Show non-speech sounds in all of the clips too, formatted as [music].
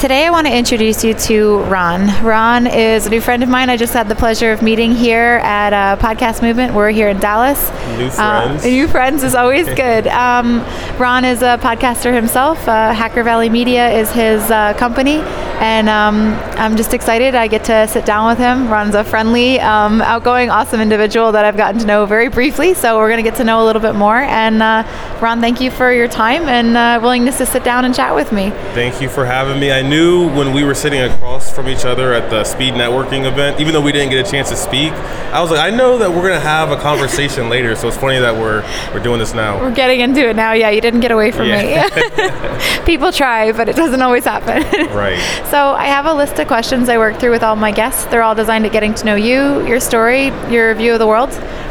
Today, I want to introduce you to Ron. Ron is a new friend of mine. I just had the pleasure of meeting here at uh, Podcast Movement. We're here in Dallas. New friends. Uh, new friends is always [laughs] good. Um, Ron is a podcaster himself. Uh, Hacker Valley Media is his uh, company, and um, I'm just excited. I get to sit down with him. Ron's a friendly, um, outgoing, awesome individual that I've gotten to know very briefly. So we're going to get to know a little bit more. And uh, Ron, thank you for your time and uh, willingness to sit down and chat with me. Thank you for having me. I knew when we were sitting across from each other at the speed networking event, even though we didn't get a chance to speak, I was like, I know that we're gonna have a conversation [laughs] later. So it's funny that we're we're doing this now. We're getting into it now. Yeah, you didn't get away from yeah. me. [laughs] [laughs] People try, but it doesn't always happen. right. So I have a list of questions I work through with all my guests. They're all designed at getting to know you, your story, your view of the world.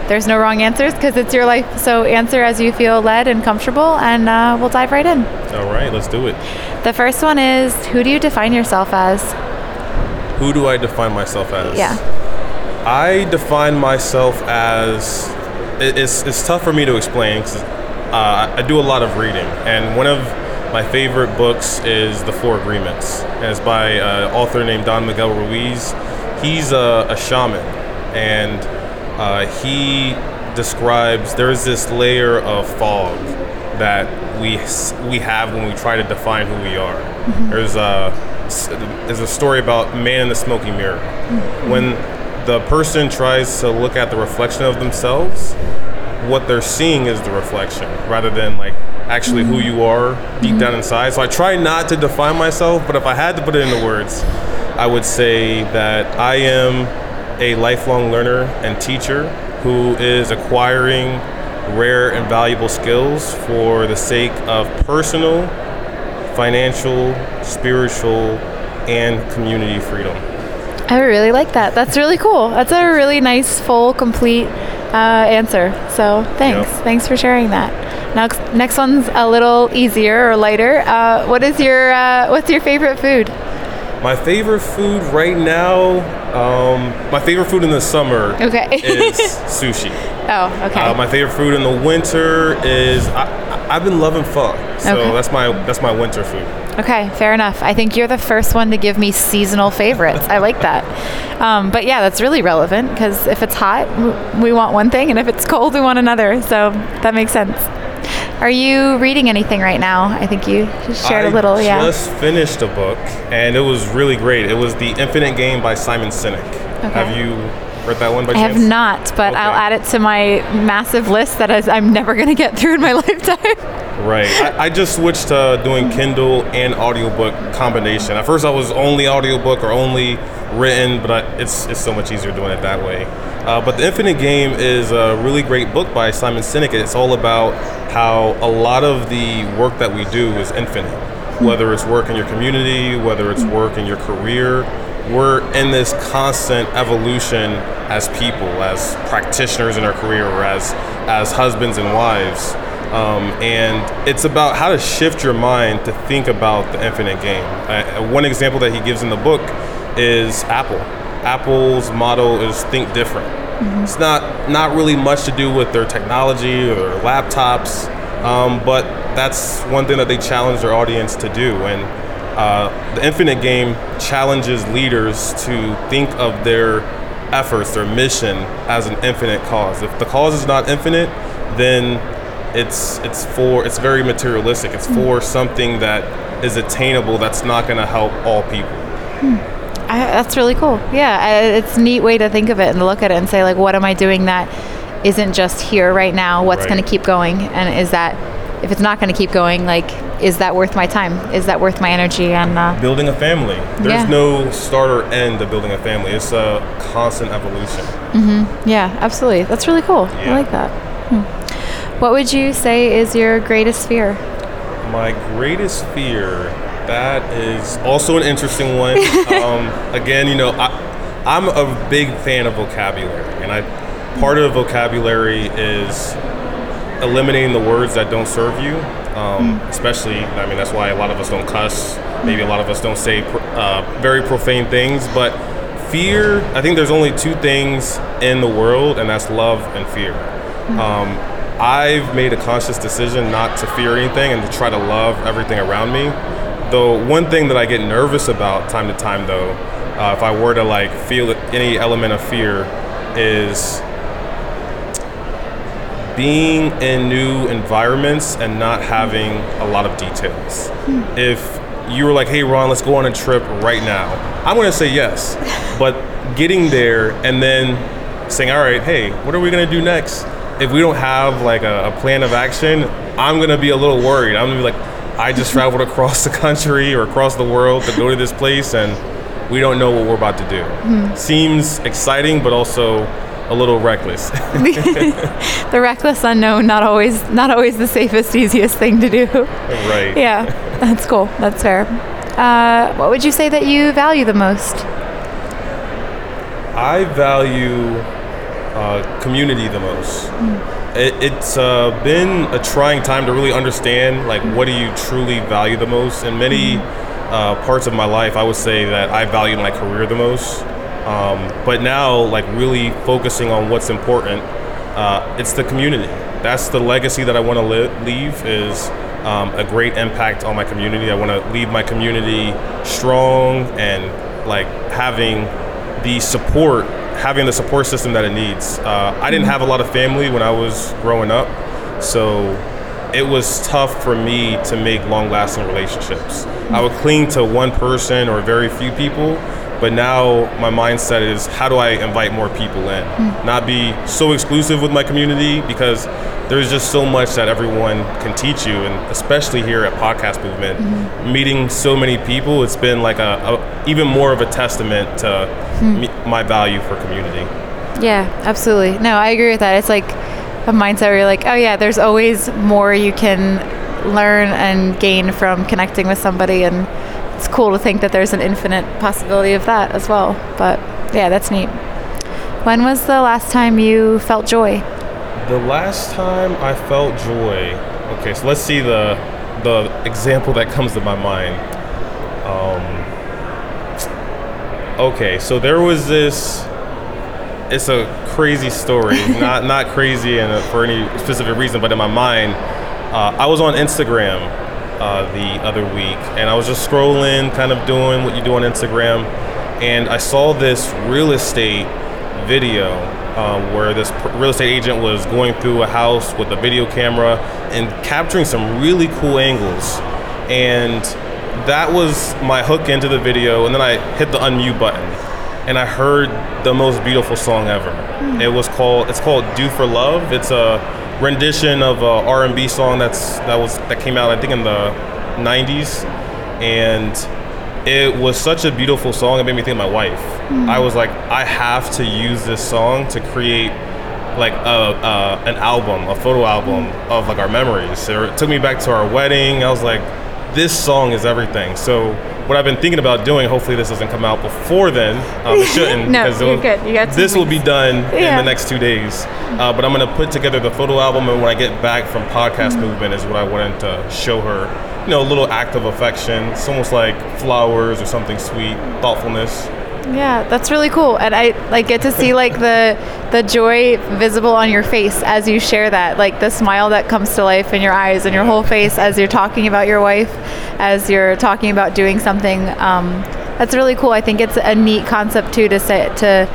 There's no wrong answers because it's your life. So answer as you feel led and comfortable, and uh, we'll dive right in. All right, let's do it. The first one is Who do you define yourself as? Who do I define myself as? Yeah. I define myself as. It's, it's tough for me to explain because uh, I do a lot of reading, and one of my favorite books is The Four Agreements, and it's by an author named Don Miguel Ruiz. He's a, a shaman, and uh, he describes there's this layer of fog that we we have when we try to define who we are. Mm-hmm. There's a there's a story about man in the smoky mirror. Mm-hmm. When the person tries to look at the reflection of themselves, what they're seeing is the reflection rather than like actually who you are deep down inside. So I try not to define myself, but if I had to put it into words, I would say that I am a lifelong learner and teacher who is acquiring rare and valuable skills for the sake of personal, financial, spiritual, and community freedom. I really like that. That's really cool. That's a really nice, full, complete uh, answer. So thanks. Yep. Thanks for sharing that. Now, next one's a little easier or lighter. Uh, what is your uh, What's your favorite food? My favorite food right now, um, my favorite food in the summer okay. is [laughs] sushi. Oh, okay. Uh, my favorite food in the winter is I, have been loving pho, so okay. that's my that's my winter food. Okay, fair enough. I think you're the first one to give me seasonal favorites. I like that. Um, but yeah, that's really relevant because if it's hot, we want one thing, and if it's cold, we want another. So that makes sense. Are you reading anything right now? I think you just shared I a little. Yeah. I just finished a book, and it was really great. It was The Infinite Game by Simon Sinek. Okay. Have you read that one by I chance? have not, but okay. I'll add it to my massive list that is, I'm never going to get through in my [laughs] lifetime. Right. I, I, just switched to doing Kindle and audiobook combination. At first, I was only audiobook or only written, but I, it's it's so much easier doing it that way. Uh, but the Infinite Game is a really great book by Simon Sinek. It's all about how a lot of the work that we do is infinite. Whether it's work in your community, whether it's work in your career, we're in this constant evolution as people, as practitioners in our career, or as as husbands and wives. Um, and it's about how to shift your mind to think about the infinite game. Uh, one example that he gives in the book is Apple. Apple's motto is think different. Mm-hmm. It's not not really much to do with their technology or their laptops, um, but that's one thing that they challenge their audience to do. And uh, the Infinite Game challenges leaders to think of their efforts, their mission, as an infinite cause. If the cause is not infinite, then it's it's for it's very materialistic. It's mm-hmm. for something that is attainable. That's not going to help all people. Hmm. I, that's really cool. Yeah, it's a neat way to think of it and look at it and say like, what am I doing that isn't just here right now? What's right. going to keep going? And is that if it's not going to keep going, like, is that worth my time? Is that worth my energy? And uh, building a family. There's yeah. no start or end to building a family. It's a constant evolution. Mm-hmm. Yeah, absolutely. That's really cool. Yeah. I like that. Hmm. What would you say is your greatest fear? My greatest fear that is also an interesting one. [laughs] um, again, you know, I, I'm a big fan of vocabulary, and I part of vocabulary is eliminating the words that don't serve you. Um, especially, I mean, that's why a lot of us don't cuss. Maybe a lot of us don't say uh, very profane things. But fear, I think there's only two things in the world, and that's love and fear. Um, I've made a conscious decision not to fear anything and to try to love everything around me. Though one thing that I get nervous about time to time, though, uh, if I were to like feel any element of fear, is being in new environments and not having a lot of details. If you were like, hey, Ron, let's go on a trip right now, I'm gonna say yes. [laughs] But getting there and then saying, all right, hey, what are we gonna do next? If we don't have like a, a plan of action, I'm gonna be a little worried. I'm gonna be like, I just traveled across the country or across the world to go to this place and we don't know what we're about to do. Seems exciting, but also a little reckless. [laughs] the reckless unknown, not always, not always the safest, easiest thing to do. right. Yeah, that's cool. That's fair. Uh, what would you say that you value the most? I value uh, community the most. It, it's uh, been a trying time to really understand like what do you truly value the most. In many uh, parts of my life, I would say that I value my career the most. Um, but now, like really focusing on what's important, uh, it's the community. That's the legacy that I want to li- leave. Is um, a great impact on my community. I want to leave my community strong and like having the support, having the support system that it needs. Uh, I didn't have a lot of family when I was growing up, so it was tough for me to make long lasting relationships. I would cling to one person or very few people, but now my mindset is how do I invite more people in? Not be so exclusive with my community because there's just so much that everyone can teach you, and especially here at Podcast Movement, meeting so many people, it's been like a, a even more of a testament to me, my value for community. Yeah, absolutely. No, I agree with that. It's like a mindset where you're like, oh yeah, there's always more you can learn and gain from connecting with somebody, and it's cool to think that there's an infinite possibility of that as well. But yeah, that's neat. When was the last time you felt joy? The last time I felt joy. Okay, so let's see the the example that comes to my mind. Um, okay, so there was this. It's a crazy story, [laughs] not not crazy and for any specific reason, but in my mind, uh, I was on Instagram uh, the other week, and I was just scrolling, kind of doing what you do on Instagram, and I saw this real estate video um, where this real estate agent was going through a house with a video camera and capturing some really cool angles. And that was my hook into the video. And then I hit the unmute button and I heard the most beautiful song ever. Hmm. It was called, it's called Do for Love. It's a rendition of a R&B song that's, that was, that came out, I think in the 90s. And it was such a beautiful song. It made me think of my wife. Hmm. I was like, I have to use this song to create like a, a an album, a photo album hmm. of like our memories. It took me back to our wedding. I was like, this song is everything. So what I've been thinking about doing, hopefully this doesn't come out before then. Um, it [laughs] shouldn't. No, you're good. You got this will be weeks. done in the next two days. Uh, but I'm gonna put together the photo album, and when I get back from podcast Mm-hmm. movement, is what I wanted to show her. You know, a little act of affection. It's almost like flowers or something sweet, thoughtfulness. Yeah, that's really cool, and I like get to see like the the joy visible on your face as you share that, like the smile that comes to life in your eyes and your whole face as you're talking about your wife, as you're talking about doing something. Um, that's really cool. I think it's a neat concept too to say to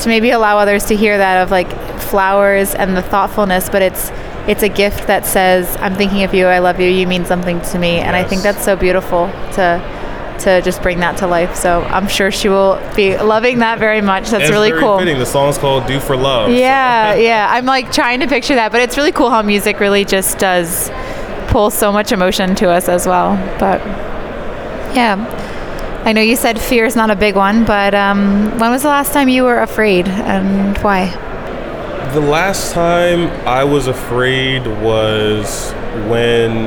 to maybe allow others to hear that of like flowers and the thoughtfulness, but it's it's a gift that says I'm thinking of you, I love you, you mean something to me, and I think that's so beautiful to to just bring that to life. So I'm sure she will be loving that very much. That's really very cool. Fitting. The song's called "Do for Love." so- Yeah, [laughs] yeah. I'm like trying to picture that, but it's really cool how music really just does pull so much emotion to us as well. But yeah. I know you said fear is not a big one, but um, when was the last time you were afraid and why? The last time I was afraid was when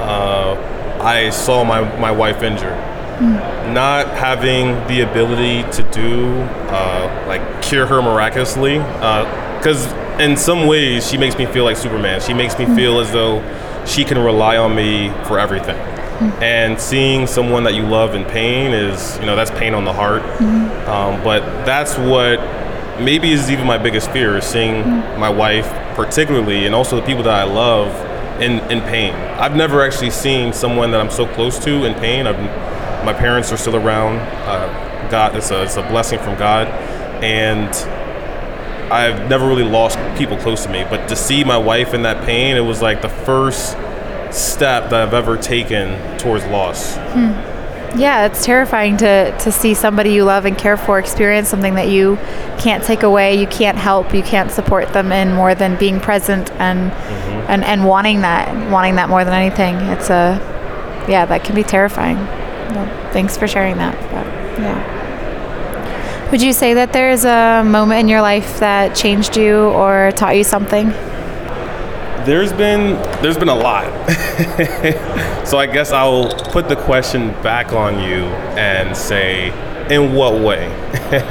uh, I saw my, my wife injured. Not having the ability to do uh, like cure her miraculously uh, because in some ways she makes me feel like superman. She makes me mm. feel as though she can rely on me for everything. Mm. And seeing someone that you love in pain is you know that's pain on the heart. Mm-hmm. Um, but that's what maybe is even my biggest fear is seeing mm. my wife particularly and also the people that i love in, in pain. I've never actually seen someone that i'm so close to in pain. I've, my parents are still around. Uh, god it's a, it's a blessing from god. And i've never really lost people close to me but to see my wife in that pain it was like the first step that i've ever taken towards loss. Yeah, it's terrifying to, to see somebody you love and care for experience something that you can't take away, you can't help, you can't support them in more than being present and and, and wanting that wanting that more than anything. It's a yeah, that can be terrifying. Well, thanks for sharing that. But, yeah. Would you say that there's a moment in your life that changed you or taught you something? There's been there's been a lot. [laughs] so I guess I'll put the question back on you and say, in what way?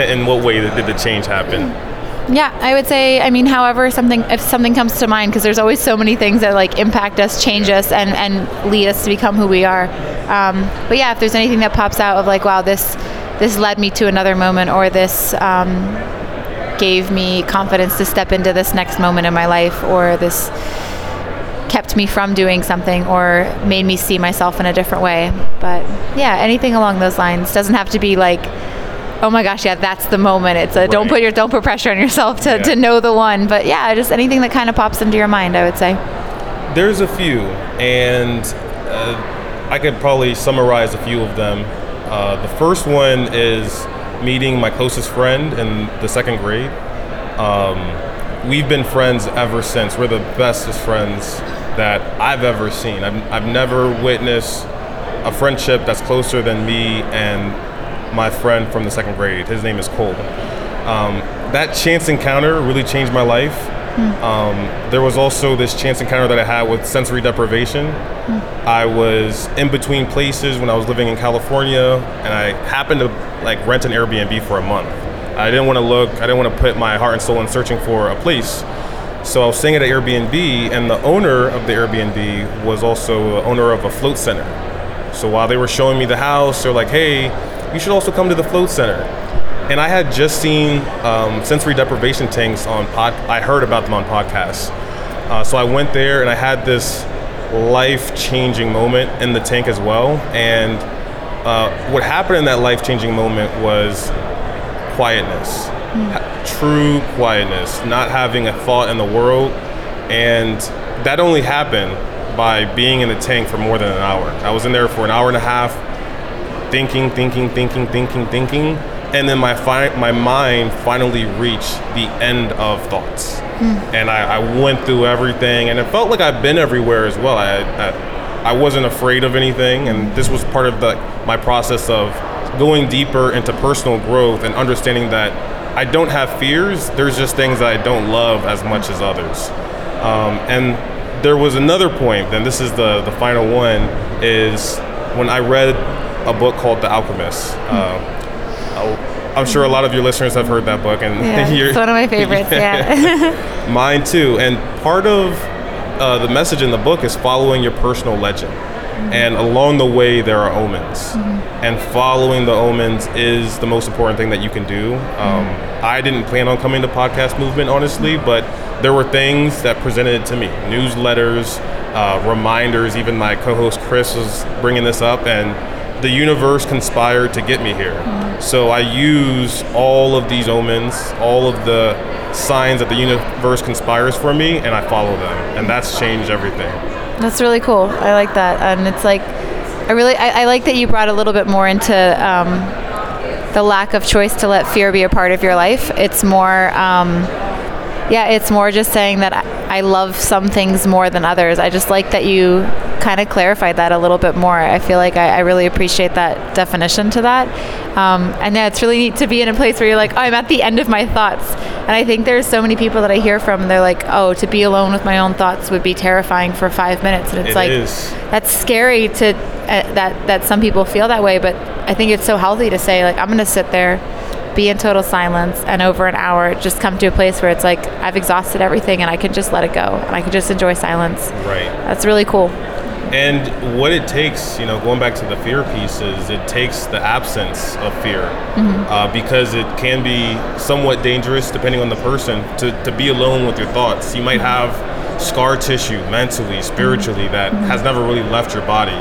[laughs] in what way did the change happen? Yeah, I would say. I mean, however, something if something comes to mind, because there's always so many things that like impact us, change us, and and lead us to become who we are. Um, but yeah, if there's anything that pops out of like, wow, this this led me to another moment, or this um, gave me confidence to step into this next moment in my life, or this kept me from doing something, or made me see myself in a different way. But yeah, anything along those lines doesn't have to be like oh my gosh, yeah, that's the moment. It's a don't put your don't put pressure on yourself to, Yeah. to know the one. But yeah, just anything that kind of pops into your mind, I would say. There's a few, and uh, I could probably summarize a few of them. Uh, the first one is meeting my closest friend in the second grade. Um, we've been friends ever since. We're the bestest friends that I've ever seen. I've, I've never witnessed a friendship that's closer than me and my friend from the second grade. His name is Cole. Um, that chance encounter really changed my life. Um, there was also this chance encounter that I had with sensory deprivation. I was in between places when I was living in California, and I happened to like rent an Airbnb for a month. I didn't want to look. I didn't want to put my heart and soul in searching for a place. So I was staying at an Airbnb, and the owner of the Airbnb was also the owner of a float center. So while they were showing me the house, they're like, "Hey, you should also come to the float center." And I had just seen um, sensory deprivation tanks on pod. I heard about them on podcasts. Uh, so I went there and I had this life-changing moment in the tank as well. And uh, what happened in that life-changing moment was quietness, Ha- true quietness, not having a thought in the world, and that only happened by being in the tank for more than an hour. I was in there for an hour and a half, thinking, thinking, thinking, thinking, thinking, and then my fi- my mind finally reached the end of thoughts, and I, I went through everything, and it felt like I've been everywhere as well. I, I I wasn't afraid of anything, and this was part of the my process of going deeper into personal growth and understanding that I don't have fears. There's just things that I don't love as much as others. Um, and there was another point, and this is the, the final one, is when I read a book called The Alchemist. Uh, I'll- I'm sure a lot of your listeners have heard that book, and Yeah, [laughs] you're- it's one of my favorites. Yeah. [laughs] Mine too. And part of uh, the message in the book is following your personal legend. And along the way, there are omens. And following the omens is the most important thing that you can do. Um, I didn't plan on coming to podcast movement, honestly, but there were things that presented to me newsletters, uh, reminders. Even my co host Chris was bringing this up, and the universe conspired to get me here. So I use all of these omens, all of the signs that the universe conspires for me, and I follow them. And that's changed everything. That's really cool. I like that, and it's like I really I, I like that you brought a little bit more into um, the lack of choice to let fear be a part of your life. It's more. Um, yeah, it's more just saying that I, I love some things more than others. I just like that you kind of clarified that a little bit more. I feel like I, I really appreciate that definition to that. Um, and yeah, it's really neat to be in a place where you're like, oh, I'm at the end of my thoughts. And I think there's so many people that I hear from, they're like, oh, to be alone with my own thoughts would be terrifying for five minutes. And it's It like, is. that's scary to uh, that that some people feel that way but I think it's so healthy to say like I'm going to sit there, be in total silence, and over an hour just come to a place where it's like I've exhausted everything and I can just let it go and I can just enjoy silence. Right. That's really cool. And what it takes, you know, going back to the fear piece, is it takes the absence of fear Mm-hmm. uh, because it can be somewhat dangerous depending on the person to, to be alone with your thoughts. You might mm-hmm. have scar tissue mentally, mm-hmm. spiritually that mm-hmm. has never really left your body.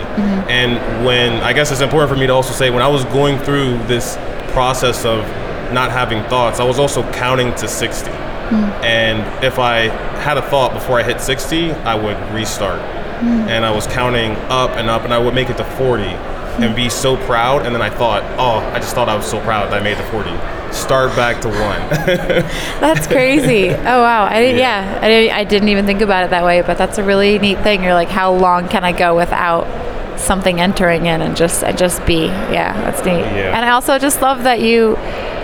And when I guess it's important for me to also say, when I was going through this process of not having thoughts, I was also counting to 60. Mm. And if I had a thought before I hit 60, I would restart. Mm. And I was counting up and up, and I would make it to 40 and be so proud. And then I thought, oh, I just thought I was so proud that I made the 40. Start back to one. [laughs] That's crazy. oh wow. I didn't, yeah. I, didn't, I didn't even think about it that way, but that's a really neat thing. You're like, how long can I go without something entering in and just and just be? Yeah, that's neat. Yeah. And I also just love that you,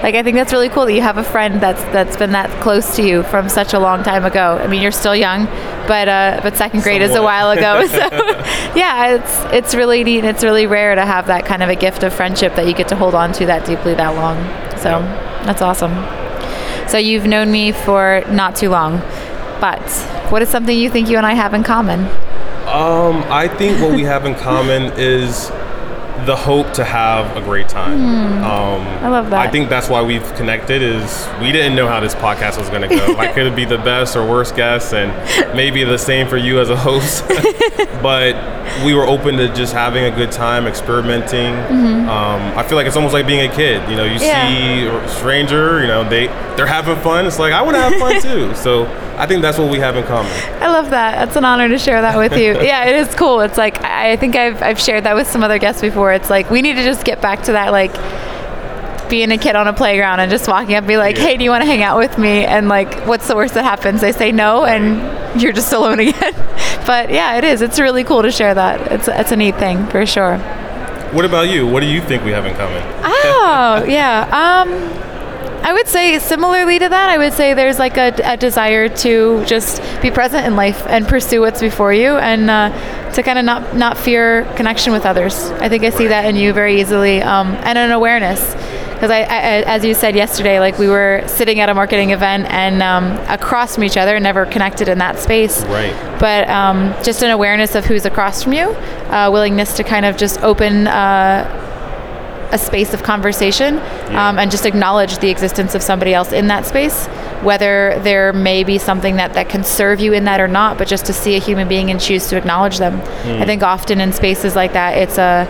like, I think that's really cool that you have a friend that's that's been that close to you from such a long time ago. I mean, you're still young, but uh, but second grade is a while ago. [laughs] So [laughs] yeah, it's it's really neat. It's really rare to have that kind of a gift of friendship that you get to hold on to that deeply that long. So that's awesome. So you've known me for not too long, but what is something you think you and I have in common? Um, I think what we have in common is the hope to have a great time. Um, I love that. I think that's why we've connected. Is we didn't know how this podcast was going to go. [laughs] I could be the best or worst guest, and maybe the same for you as a host. [laughs] but we were open to just having a good time, experimenting. Um, I feel like it's almost like being a kid. You know, you Mm-hmm. Yeah. see a stranger. You know, they they're having fun. It's like I want to have fun [laughs] too. So I think that's what we have in common. I love that. It's an honor to share that with you. [laughs] yeah, it is cool. It's like I think I've I've shared that with some other guests before. It's like we need to just get back to that like being a kid on a playground and just walking up and be like, Yeah. "Hey, do you want to hang out with me?" And like, what's the worst that happens? They say no, and you're just alone [laughs] again. but yeah, it is. It's really cool to share that. It's it's a neat thing for sure. What about you? What do you think we have in common? Oh, [laughs] yeah. Um, I would say similarly to that, I would say there's like a, a desire to just be present in life and pursue what's before you and uh, to kind of not, not fear connection with others. I think I see that in you very easily um, and an awareness. Because I, I, as you said yesterday, like we were sitting at a marketing event and um, across from each other, never connected in that space Right. but um, just an awareness of who's across from you, uh, willingness to kind of just open uh, a space of conversation um, and just acknowledge the existence of somebody else in that space, whether there may be something that, that can serve you in that or not, but just to see a human being and choose to acknowledge them. I think often in spaces like that, it's a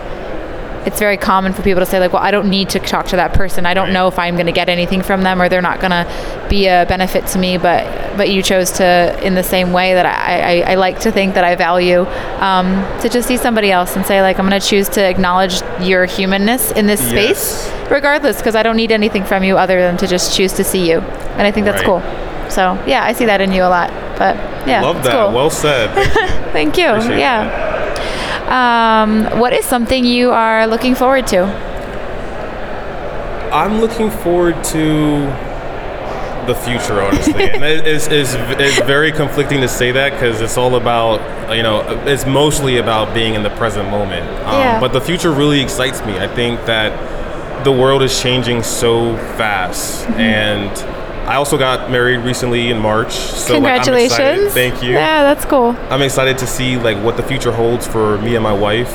it's very common for people to say like well i don't need to talk to that person i don't Right. know if i'm going to get anything from them or they're not going to be a benefit to me but but you chose to in the same way that i, I, I like to think that i value um, to just see somebody else and say like i'm going to choose to acknowledge your humanness in this space regardless because i don't need anything from you other than to just choose to see you and i think that's Right. cool so yeah i see that in you a lot but yeah Love that. cool. Well said. Thank you. [laughs] thank you yeah um, what is something you are looking forward to I'm looking forward to the future, honestly. [laughs] and it- it's, it's, it's very conflicting to say that because it's all about, you know, it's mostly about being in the present moment. Um, Yeah. But the future really excites me. I think that the world is changing so fast. Mm-hmm. And I also got married recently in March. So like, Congratulations. Thank you. Yeah, that's cool. I'm excited to see like what the future holds for me and my wife,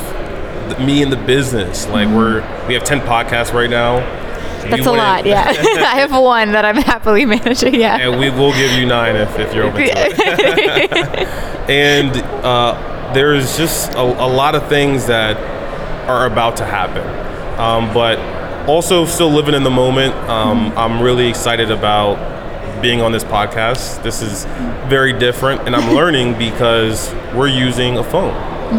th- me and the business. Like we're we have ten podcasts right now. Mm-hmm. That's You a lot, yeah. [laughs] [laughs] I have one that I'm happily managing, yeah. and we will give you nine if, if you're open to it. [laughs] and uh, there's just a, a lot of things that are about to happen, um, but also still living in the moment. Um, I'm really excited about being on this podcast. This is very different, and I'm [laughs] learning because we're using a phone.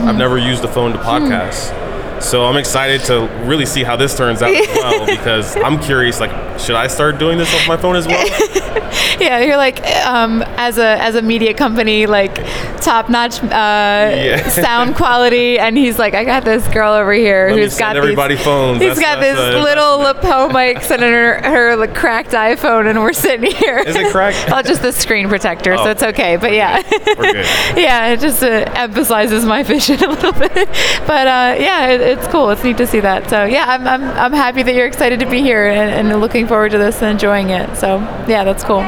I've never used a phone to podcast. So I'm excited to really see how this turns out as [laughs] well because I'm curious like should I start doing this off my phone as well? [laughs] yeah, you're like um, as a as a media company, like top notch uh, yeah. [laughs] sound quality, and he's like, I got this girl over here Let who's got everybody these, phones. He's got this little lapel mics and her, her like, cracked iPhone, and we're sitting here. Is it cracked? well, just the screen protector, oh, so it's okay. But yeah, yeah, it just uh, emphasizes my vision a little bit. But uh, yeah, it, it's cool. It's neat to see that. So yeah, I'm I'm, I'm happy that you're excited to be here and, and looking forward to this and enjoying it. So yeah, that's cool.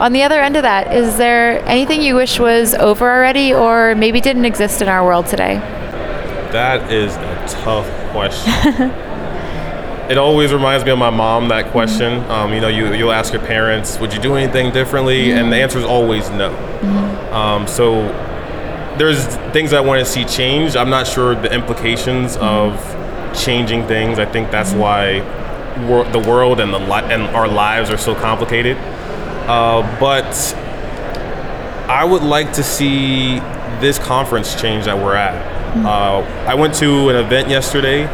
On the other end of that, is there anything you wish was over already or maybe didn't exist in our world today? That is a tough question. [laughs] it always reminds me of my mom that question. Mm-hmm. Um, you know, you you'll ask your parents, "Would you do anything differently?" Mm-hmm. And the answer is always no. Mm-hmm. Um, so there's things I want to see change. I'm not sure the implications of changing things. I think that's mm-hmm. why the world and the li- and our lives are so complicated. Uh, but I would like to see this conference change that we're at. Mm-hmm. Uh, I went to an event yesterday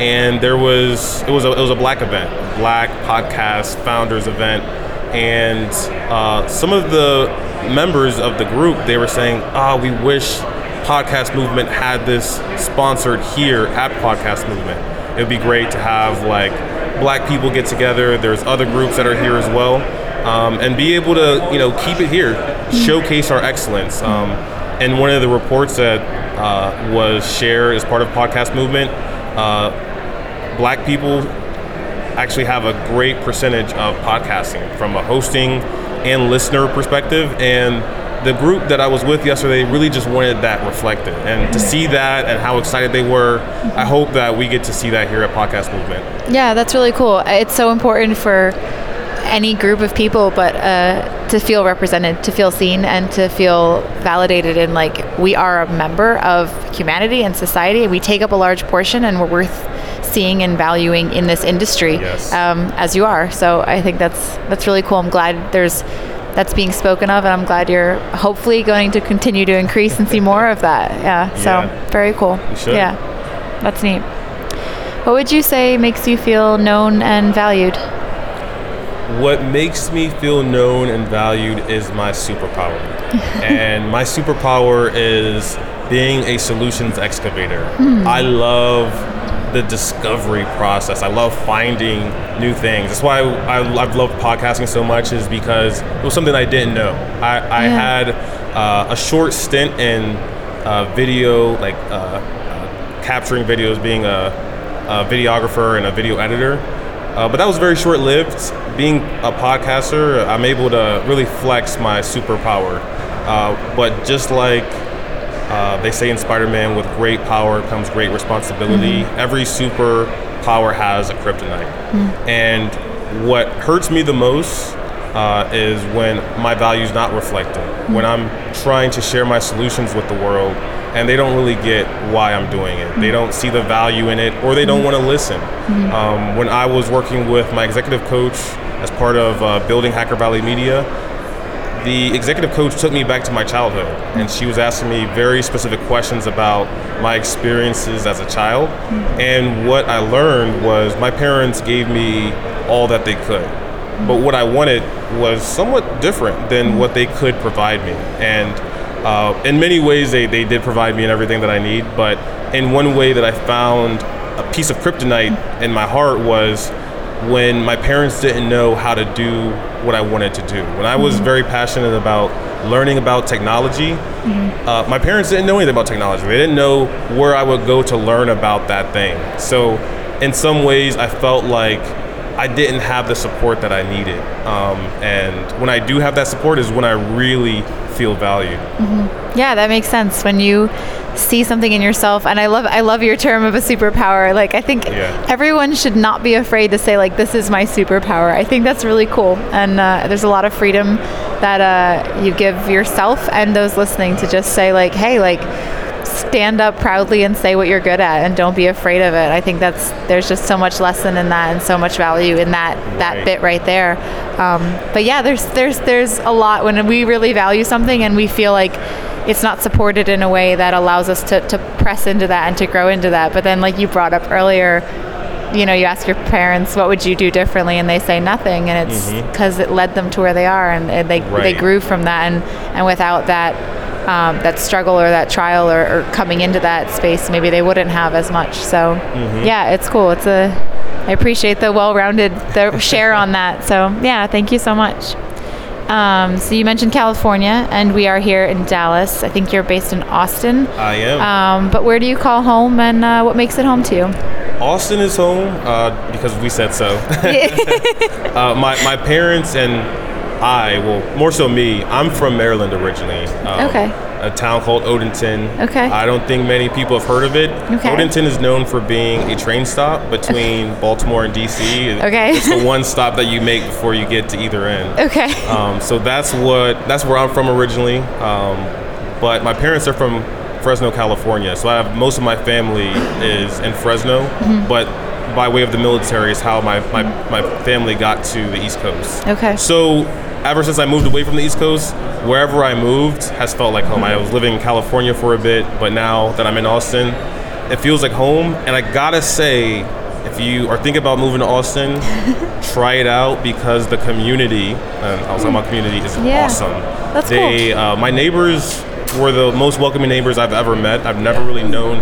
and there was it was a, it was a black event, black podcast founders event, and uh, some of the members of the group they were saying, "Ah, oh, we wish podcast movement had this sponsored here at Podcast Movement. It would be great to have like black people get together. There's other groups that are here as well, um, and be able to you know keep it here, showcase our excellence." Um, and one of the reports that uh, was shared as part of Podcast Movement. Uh, black people actually have a great percentage of podcasting from a hosting and listener perspective. And the group that I was with yesterday really just wanted that reflected. And to see that and how excited they were, I hope that we get to see that here at Podcast Movement. Yeah, that's really cool. It's so important for any group of people, but uh, to feel represented, to feel seen, and to feel validated in like we are a member of humanity and society. And we take up a large portion, and we're worth seeing and valuing in this industry yes. um, as you are. So I think that's that's really cool. I'm glad there's that's being spoken of, and I'm glad you're hopefully going to continue to increase and see [laughs] more of that. Yeah. So yeah. very cool. Yeah, that's neat. What would you say makes you feel known and valued? What makes me feel known and valued is my superpower. [laughs] and my superpower is being a solutions excavator. Mm. I love the discovery process. I love finding new things. That's why I, I, have loved podcasting so much is because it was something I didn't know. I, I had uh, a short stint in uh, video, like uh, uh capturing videos, being a, a, videographer and a video editor. Uh, but that was very short lived. Being a podcaster, I'm able to really flex my superpower. Uh, but just like uh, they say in Spider-Man, with great power comes great responsibility. Mm-hmm. Every super power has a kryptonite, mm-hmm. and what hurts me the most uh, is when my value is not reflected. Mm-hmm. When I'm trying to share my solutions with the world, and they don't really get why I'm doing it. They mm-hmm. don't see the value in it, or they don't mm-hmm. want to listen. Mm-hmm. Um, when I was working with my executive coach as part of uh, building Hacker Valley Media the executive coach took me back to my childhood and she was asking me very specific questions about my experiences as a child. Hmm. And what i learned was my parents gave me all that they could. Hmm. But what i wanted was somewhat different than hmm. what they could provide me. And uh, in many ways they, they did provide me and everything that i need. But in one way that i found a piece of kryptonite in my heart was when my parents didn't know how to do what I wanted to do. When I was mm-hmm. very passionate about learning about technology, mm-hmm. uh, my parents didn't know anything about technology. They didn't know where I would go to learn about that thing. So, in some ways, I felt like I didn't have the support that I needed. Um, and when I do have that support, is when I really feel valued. Mm-hmm. Yeah, that makes sense. When you see something in yourself and i love i love your term of a superpower like i think yeah. everyone should not be afraid to say like this is my superpower i think that's really cool and uh, there's a lot of freedom that uh, you give yourself and those listening to just say like hey like stand up proudly and say what you're good at and don't be afraid of it i think that's there's just so much lesson in that and so much value in that right. that bit right there um, but yeah there's there's there's a lot when we really value something and we feel like it's not supported in a way that allows us to, to press into that and to grow into that. But then, like you brought up earlier, you know, you ask your parents, what would you do differently? And they say nothing. And it's because it led them to where they are and, and they, they grew from that. And, and without that, um, that struggle or that trial or, or coming into that space, maybe they wouldn't have as much. So, yeah, it's cool. It's a, I appreciate the well-rounded the [laughs] share on that. So, yeah, thank you so much. Um, so you mentioned California, and we are here in Dallas. I think you're based in Austin. I am. Um, but where do you call home, and uh, what makes it home to you? Austin is home uh, because we said so. [laughs] [laughs] uh, my, my parents and I, well, more so me, I'm from Maryland originally. Um, Okay. A town called Odenton. Okay. I don't think many people have heard of it. Okay. Odenton is known for being a train stop between [laughs] Baltimore and DC. Okay. It's the one stop that you make before you get to either end. Okay. Um, so that's what that's where I'm from originally. Um, but my parents are from Fresno, California. So I have most of my family is in Fresno, Mm-hmm. but by way of the military is how my, my, my family got to the East Coast. Okay. So ever since I moved away from the East Coast, wherever I moved has felt like home. I was living in California for a bit, but now that I'm in Austin, it feels like home. And I gotta say, if you are thinking about moving to Austin, [laughs] try it out because the community, and I was talking about community, is Yeah. awesome. That's they, uh, my neighbors were the most welcoming neighbors I've ever met. I've never really known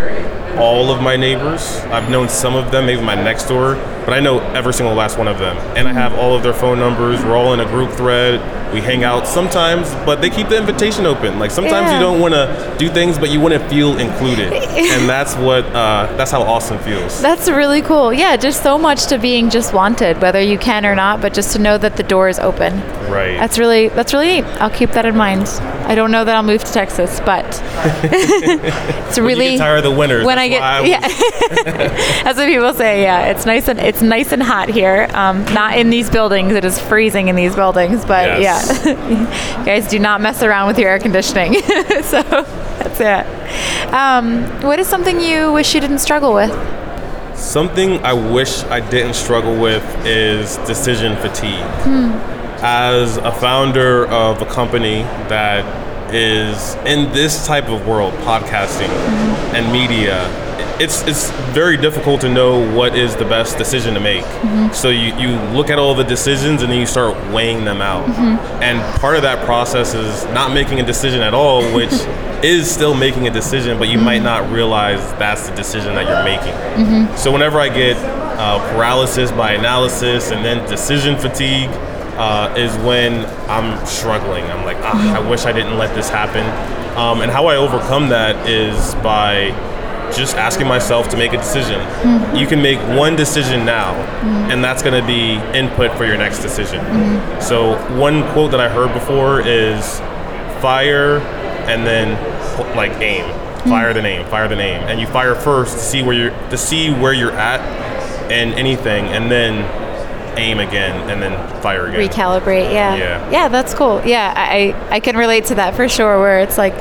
all of my neighbors. I've known some of them, maybe my next door, but I know every single last one of them. And I have all of their phone numbers. We're all in a group thread. We hang out sometimes, but they keep the invitation open. Like sometimes Yeah. you don't want to do things, but you want to feel included, [laughs] and that's what uh, that's how Austin feels. That's really cool. Yeah, just so much to being just wanted, whether you can or not, but just to know that the door is open. right. That's really that's really neat. I'll keep that in mind. I don't know that I'll move to Texas, but [laughs] it's really tired of the winters. when I get yeah, [laughs] that's what people say. Yeah, it's nice and it's nice and hot here. Um, not in these buildings. It is freezing in these buildings, but Yes. yeah, [laughs] you guys do not mess around with your air conditioning. [laughs] so that's it. Um, what is something you wish you didn't struggle with? Something I wish I didn't struggle with is decision fatigue. As a founder of a company that is in this type of world, podcasting and media, it's it's very difficult to know what is the best decision to make. So you, you look at all the decisions and then you start weighing them out. And part of that process is not making a decision at all, which [laughs] is still making a decision, but you might not realize that's the decision that you're making. So whenever I get uh, paralysis by analysis and then decision fatigue, uh, is when I'm struggling. I'm like, ah, I wish I didn't let this happen. Um, and how I overcome that is by just asking myself to make a decision. Mm-hmm. You can make one decision now, mm-hmm. and that's going to be input for your next decision. Mm-hmm. So one quote that I heard before is fire and then like aim. Fire the aim, fire the aim. And you fire first to see where you're to see where you're at and anything and then aim again and then fire again. recalibrate yeah. Yeah. yeah that's cool. Yeah I, I can relate to that for sure where it's like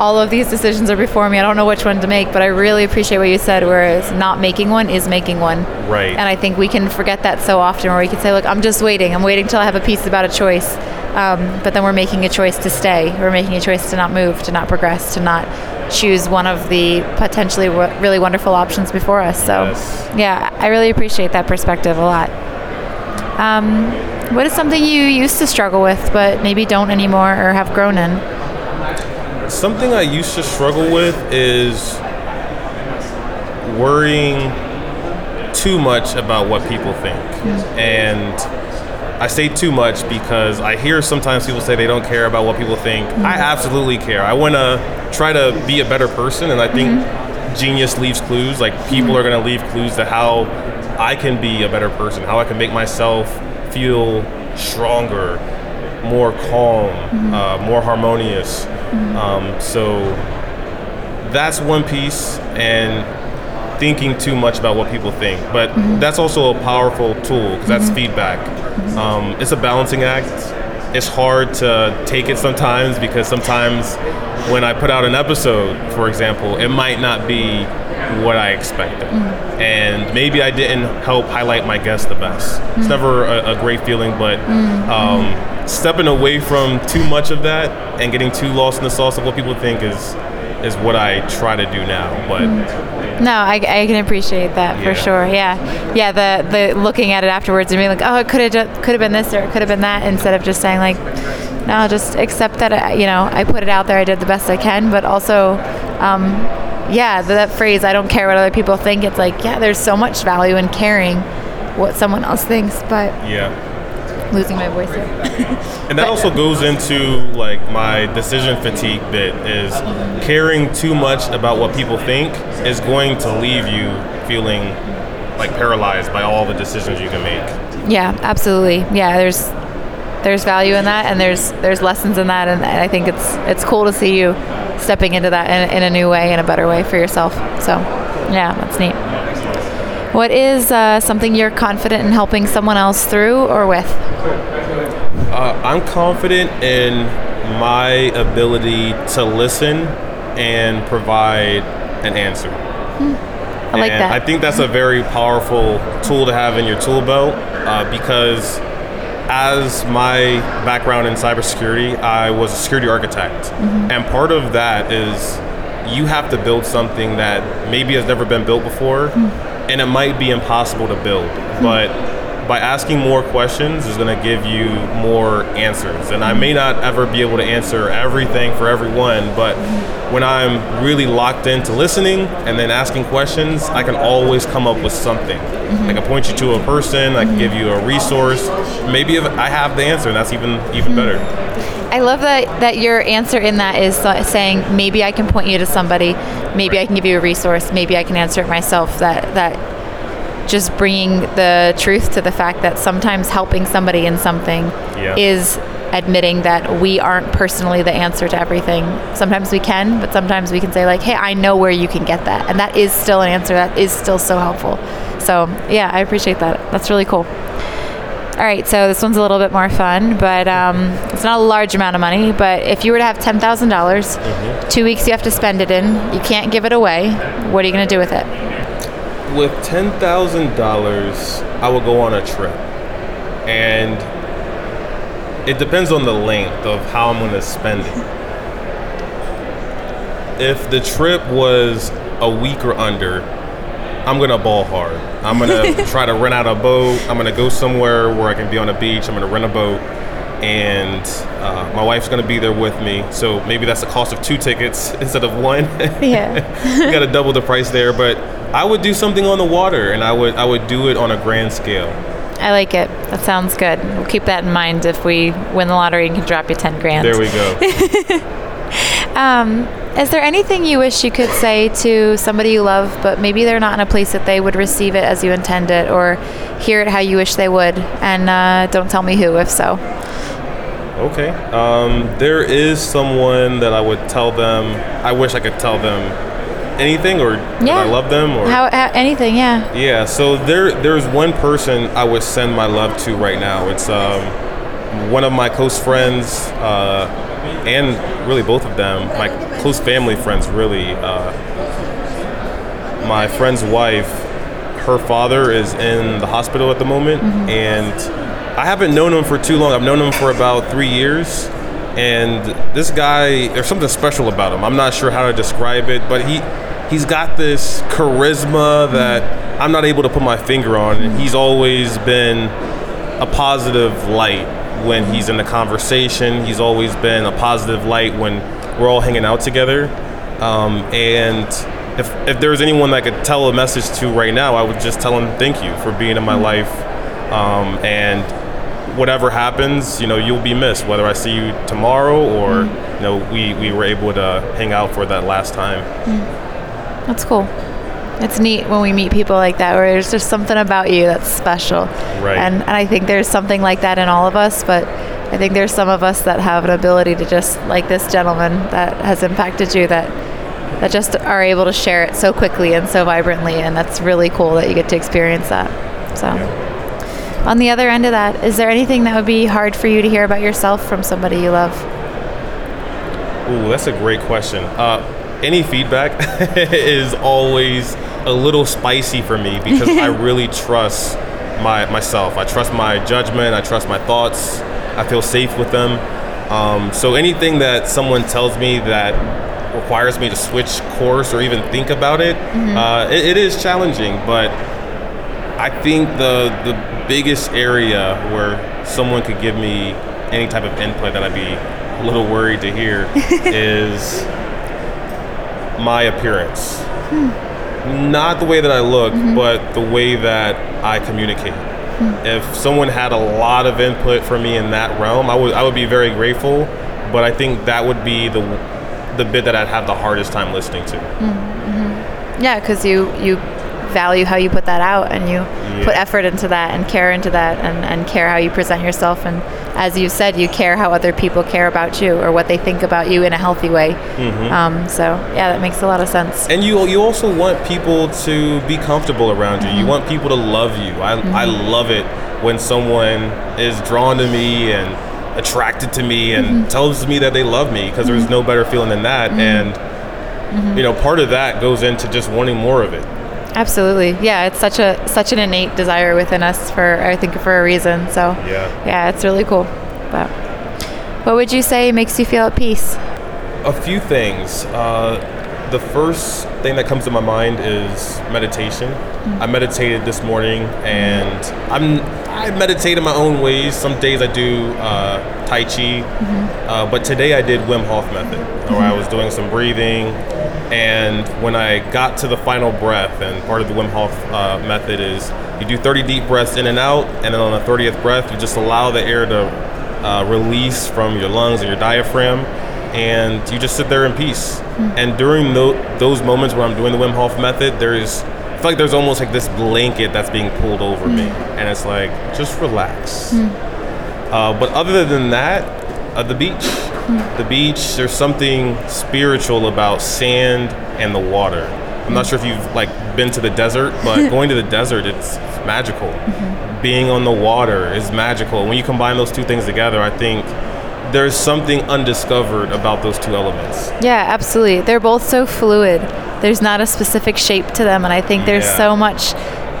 all of these decisions are before me. I don't know which one to make but i really appreciate what you said whereas not making one is making one. Right. and i think we can forget that so often where we can say look i'm just waiting. I'm waiting till i have a peace about a choice. Um, but then we're making a choice to stay. We're making a choice to not move to not progress to not choose one of the potentially w- really wonderful options before us. So Yes. yeah i really appreciate that perspective a lot um, what is something you used to struggle with, but maybe don't anymore or have grown in? Something I used to struggle with is worrying too much about what people think. And I say too much because I hear sometimes people say they don't care about what people think. I mm-hmm. absolutely care. I want to try to be a better person, and I think mm-hmm. genius leaves clues. Like people mm-hmm. are going to leave clues to how I can be a better person, how I can make myself feel stronger, more calm, uh, more harmonious. Um, so that's one piece, and thinking too much about what people think. But that's also a powerful tool because that's feedback. Um, it's a balancing act. It's hard to take it sometimes because sometimes when I put out an episode, for example, it might not be what I expected. Mm-hmm. And maybe I didn't help highlight my guest the best. It's mm-hmm. never a, a great feeling, but mm-hmm. um, stepping away from too much of that and getting too lost in the sauce of what people think is is what I try to do now. But No, I, I can appreciate that for sure. Yeah, yeah. The the looking at it afterwards and being like, oh, it could have could have been this or it could have been that, instead of just saying like, no, just accept that I, you know I put it out there, I did the best I can, but also, um, yeah, that, phrase, I don't care what other people think. It's like, yeah, there's so much value in caring what someone else thinks, but yeah. losing my voice here. [laughs] And that also goes into like my decision fatigue bit is caring too much about what people think is going to leave you feeling like paralyzed by all the decisions you can make. Yeah, absolutely. Yeah, there's there's value in that, and there's there's lessons in that, and, and I think it's it's cool to see you stepping into that in, in a new way, in a better way for yourself. So, yeah, that's neat. What is uh, something you're confident in helping someone else through or with? Uh, I'm confident in my ability to listen and provide an answer. I like and that. I think that's a very powerful tool to have in your tool belt uh, because as my background in cybersecurity, I was a security architect. Mm-hmm. And part of that is you have to build something that maybe has never been built before Mm. and it might be impossible to build. But by asking more questions is going to give you more answers. And I may mm-hmm. not ever be able to answer everything for everyone, but when I'm really locked into listening and then asking questions, I can always come up with something. Mm-hmm. I can point you to a person, I can give you a resource. Maybe if I have the answer, and that's even even better. Mm-hmm. I love that that your answer in that is saying maybe I can point you to somebody, maybe I can give you a resource, maybe I can answer it myself. That that just bringing the truth to the fact that sometimes helping somebody in something Yeah. is admitting that we aren't personally the answer to everything. Sometimes we can, but sometimes we can say like, "Hey, I know where you can get that," and that is still an answer. That is still so helpful. So yeah, I appreciate that. That's really cool. All right, so this one's a little bit more fun, but um, it's not a large amount of money. But if you were to have ten dollars, two weeks you have to spend it in. You can't give it away. What are you going to do with it? With ten thousand dollars, I will go on a trip, and it depends on the length of how I'm going to spend it. If the trip was a week or under, I'm gonna ball hard. I'm gonna [laughs] try to rent out a boat. I'm gonna go somewhere where I can be on a beach. I'm gonna rent a boat, and uh, my wife's gonna be there with me. So maybe that's the cost of two tickets [laughs] instead of one. Yeah. [laughs] you got to double the price there. But I would do something on the water, and I would I would do it on a grand scale. I like it. That sounds good. We'll keep that in mind if we win the lottery and can drop you ten grand. There we go. [laughs] Um, is there anything you wish you could say to somebody you love, but maybe they're not in a place that they would receive it as you intend it, or hear it how you wish they would? And uh, don't tell me who, if so. Okay. Um, there is someone that I would tell them. I wish I could tell them anything, or Yeah. I love them, or How, how anything? Yeah. Yeah, so there there's one person I would send my love to right now. It's um, one of my close friends, uh, and really both of them, my close family friends. Really, uh, my friend's wife, her father is in the hospital at the moment, and I haven't known him for too long. I've known him for about three years. And this guy, there's something special about him. I'm not sure how to describe it, but he he's got this charisma that I'm not able to put my finger on. And he's always been a positive light when he's in the conversation. He's always been a positive light when we're all hanging out together. Um, and if, if there's anyone that I could tell a message to right now, I would just tell him thank you for being in my life. Um, and whatever happens, you know, you'll be missed. Whether I see you tomorrow or you know we, we were able to hang out for that last time. That's cool. It's neat when we meet people like that where there's just something about you that's special. Right. And, and I think there's something like that in all of us, but I think there's some of us that have an ability to just, like this gentleman that has impacted you, that that just are able to share it so quickly and so vibrantly, and that's really cool that you get to experience that. So, on the other end of that, is there anything that would be hard for you to hear about yourself from somebody you love? Ooh, that's a great question. Uh, any feedback [laughs] is always a little spicy for me because I [laughs] really trust my myself. I trust my judgment. I trust my thoughts. I feel safe with them. Um, so anything that someone tells me that requires me to switch course or even think about it, uh, it, it is challenging. But I think the the biggest area where someone could give me any type of input that I'd be a little worried to hear [laughs] is my appearance. Not the way that I look, mm-hmm. but the way that I communicate. Hmm. If someone had a lot of input for me in that realm, I would I would be very grateful. But I think that would be the the bit that I'd have the hardest time listening to. Mm-hmm. Mm-hmm. Yeah, because you you value how you put that out and you put effort into that and care into that and, and care how you present yourself and as you said you care how other people care about you or what they think about you in a healthy way. Mm-hmm. Um, so yeah that makes a lot of sense. And you you also want people to be comfortable around you. You mm-hmm. want people to love you. I, I mm-hmm. love it when someone is drawn to me and attracted to me and tells me that they love me because there's no better feeling than that. And you know, part of that goes into just wanting more of it. Absolutely yeah it's such a such an innate desire within us for i think for a reason so Yeah. yeah it's really cool but what would you say makes you feel at peace A few things. Uh, the first thing that comes to my mind is meditation. I meditated this morning, and I'm I meditate in my own ways. Some days I do uh, Tai Chi, uh, but today I did Wim Hof method, where I was doing some breathing. And when I got to the final breath, and part of the Wim Hof uh, method is you do 30 deep breaths in and out, and then on the 30th breath, you just allow the air to uh, release from your lungs and your diaphragm, and you just sit there in peace. And during tho- those moments where I'm doing the Wim Hof method, there's I feel like there's almost like this blanket that's being pulled over me, and it's like just relax. Uh, but other than that, uh, the beach, the beach. There's something spiritual about sand and the water. I'm not sure if you've like been to the desert, but [laughs] going to the desert, it's magical. Mm-hmm. Being on the water is magical. When you combine those two things together, I think there's something undiscovered about those two elements. Yeah, absolutely. They're both so fluid. There's not a specific shape to them, and I think there's Yeah. so much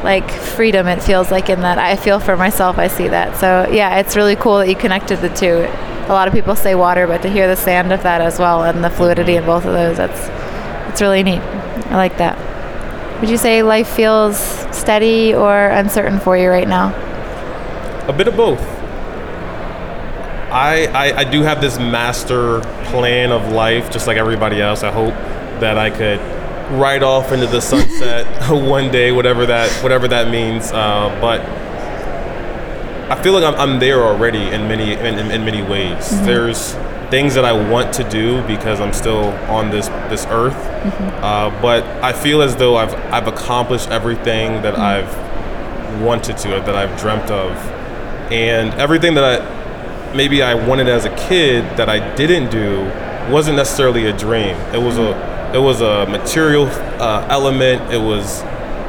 like freedom. It feels like in that. I feel for myself. I see that. So yeah, it's really cool that you connected the two. A lot of people say water, but to hear the sand of that as well and the fluidity in both of those, that's it's really neat. I like that. Would you say life feels steady or uncertain for you right now? A bit of both. I, I, I do have this master plan of life, just like everybody else. I hope that I could ride off into the sunset [laughs] one day, whatever that whatever that means. Uh, but I feel like I'm, I'm there already in many in, in, in many ways. There's things that I want to do because I'm still on this this earth, uh, but I feel as though I've I've accomplished everything that I've wanted to, that I've dreamt of, and everything that I maybe I wanted as a kid that I didn't do wasn't necessarily a dream. It was a it was a material uh, element. It was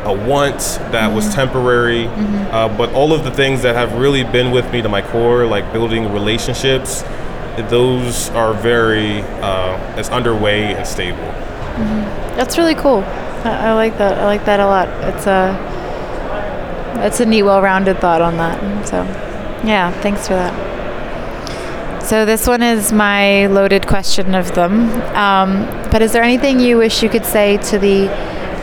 a want that was temporary. Uh, but all of the things that have really been with me to my core, like building relationships, those are very uh, it's underway and stable. That's really cool. I, I like that. I like that a lot. It's a it's a neat, well-rounded thought on that. So, yeah, thanks for that. So this one is my loaded question of them. Um, but is there anything you wish you could say to the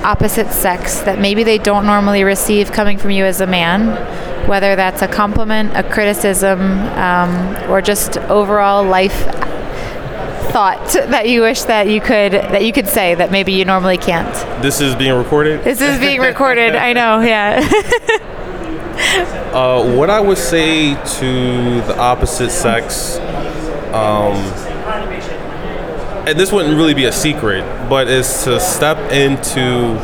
opposite sex that maybe they don't normally receive coming from you as a man? Whether that's a compliment, a criticism, um, or just overall life thought that you wish that you could that you could say that maybe you normally can't. This is being recorded. This is being recorded. I know. Yeah. [laughs] Uh, what I would say to the opposite sex, um, and this wouldn't really be a secret, but is to step into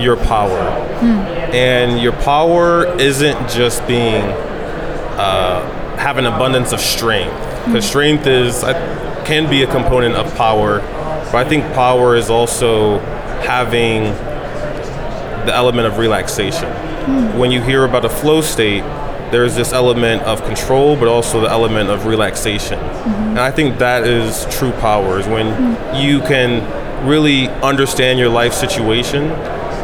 your power. Hmm. And your power isn't just being uh, have an abundance of strength, hmm. because strength is can be a component of power, but I think power is also having the element of relaxation. Hmm. When you hear about a flow state, there's this element of control, but also the element of relaxation. Mm-hmm. And I think that is true power, is when mm. you can really understand your life situation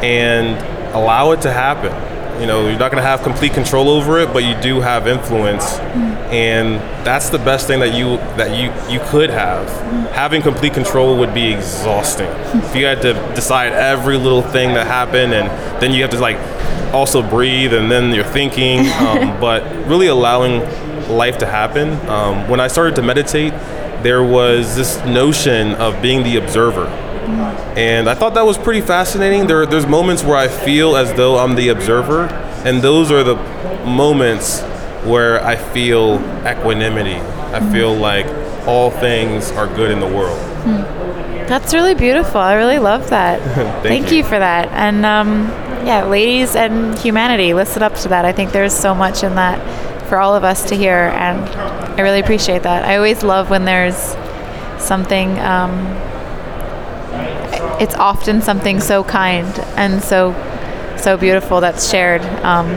and allow it to happen. You know, you're not going to have complete control over it, but you do have influence, mm. and that's the best thing that you that you you could have. Mm. Having complete control would be exhausting. if you had to decide every little thing that happened, and then you have to like also breathe, and then you're thinking. [laughs] Um, but really allowing life to happen. Um, when I started to meditate, there was this notion of being the observer and I thought that was pretty fascinating. There, there's moments where I feel as though I'm the observer, and those are the moments where I feel equanimity. I feel like all things are good in the world. That's really beautiful. I really love that. [laughs] Thank, you. you. for that. And um, yeah, ladies and humanity, listen up to that. I think there's so much in that for all of us to hear, and I really appreciate that. I always love when there's something. Um, it's often something so kind and so so beautiful that's shared. Um,